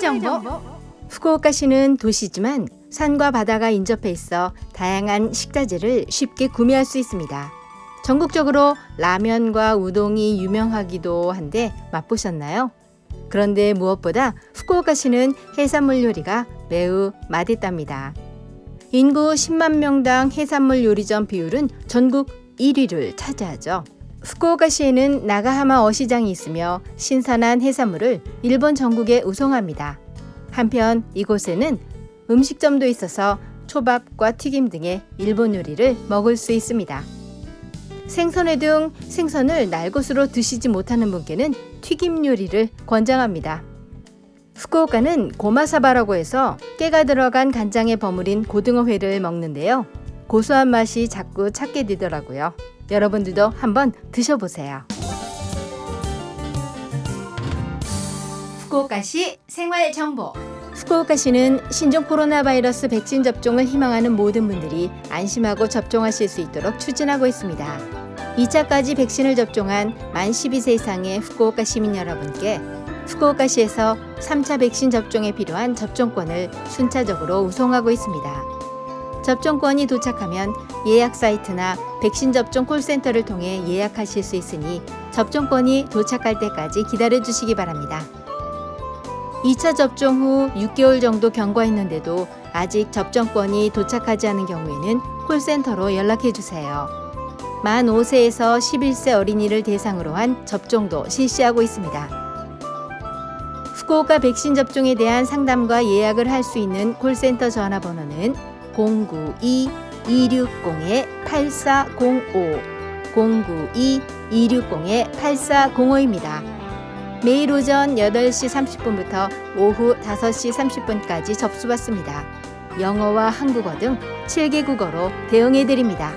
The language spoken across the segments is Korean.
생활 정보. 후쿠오카시는 도시지만 산과 바다가 인접해 있어 다양한 식자재를 쉽게 구매할 수 있습니다. 전국적으로 라면과 우동이 유명하기도 한데 맛보셨나요? 그런데 무엇보다 후쿠오카시는 해산물 요리가 매우 맛있답니다. 인구 10만 명당 해산물 요리점 비율은 전국 1위를 차지하죠. 후쿠오카시에는 나가하마 어시장이 있으며 신선한 해산물을 일본 전국에 우송합니다. 한편 이곳에는 음식점도 있어서 초밥과 튀김 등의 일본 요리를 먹을 수 있습니다. 생선회 등 생선을 날것으로 드시지 못하는 분께는 튀김 요리를 권장합니다. 후쿠오카는 고마사바라고 해서 깨가 들어간 간장에 버무린 고등어회를 먹는데요. 고소한 맛이 자꾸 찾게 되더라고요. 여러분들도 한번 드셔보세요. 후쿠오카시 생활 정보. 후쿠오카시는 신종 코로나 바이러스 백신 접종을 희망하는 모든 분들이 안심하고 접종하실 수 있도록 추진하고 있습니다. 2차까지 백신을 접종한 만 12세 이상의 후쿠오카 시민 여러분께 후쿠오카시에서 3차 백신 접종에 필요한 접종권을 순차적으로 우송하고 있습니다. 접종권이 도착하면 예약 사이트나 백신 접종 콜센터를 통해 예약하실 수 있으니 접종권이 도착할 때까지 기다려 주시기 바랍니다. 2차 접종 후 6개월 정도 경과했는데도 아직 접종권이 도착하지 않은 경우에는 콜센터로 연락해 주세요. 만 5세에서 11세 어린이를 대상으로 한 접종도 실시하고 있습니다. 후쿠오카 백신 접종에 대한 상담과 예약을 할 수 있는 콜센터 전화번호는 092-260-8405, 092-260-8405입니다. 매일 오전 8시 30분부터 오후 5시 30분까지 접수받습니다. 영어와 한국어 등 7개 국어로 대응해 드립니다.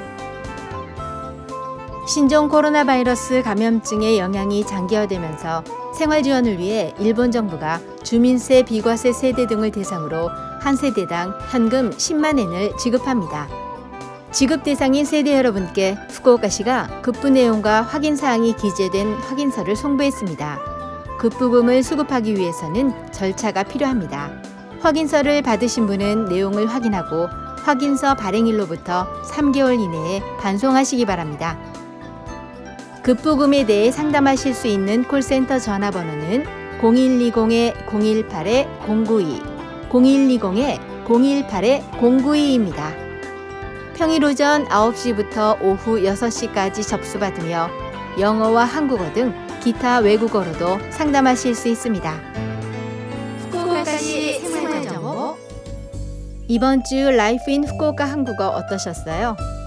신종 코로나 바이러스 감염증의 영향이 장기화되면서 생활 지원을 위해 일본 정부가 주민세, 비과세 세대 등을 대상으로 한 세대당 현금 10만 엔을 지급합니다. 지급 대상인 세대 여러분께 후쿠오카시가 급부 내용과 확인 사항이 기재된 확인서를 송부했습니다. 급부금을 수급하기 위해서는 절차가 필요합니다. 확인서를 받으신 분은 내용을 확인하고 확인서 발행일로부터 3개월 이내에 반송하시기 바랍니다. 급부금에 대해 상담하실 수 있는 콜센터 전화번호는 0120-018-092, 0120-018-092입니다. 평일 오전 9시부터 오후 6시까지 접수받으며 영어와 한국어 등 기타 외국어로도 상담하실 수 있습니다. 후쿠오카시 생활정보 이번 주 Life in Fukuoka 한국어 어떠셨어요?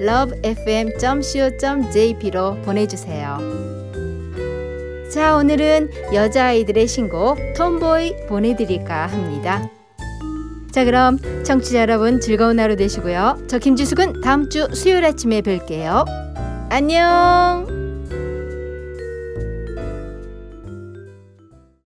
lovefm.co.jp로 보내주세요. 자, 오늘은 여자아이들의 신곡 Tomboy 보내드릴까 합니다. 자, 그럼 청취자 여러분 즐거운 하루 되시고요. 저 김지숙은 다음 주 수요일 아침에 뵐게요. 안녕!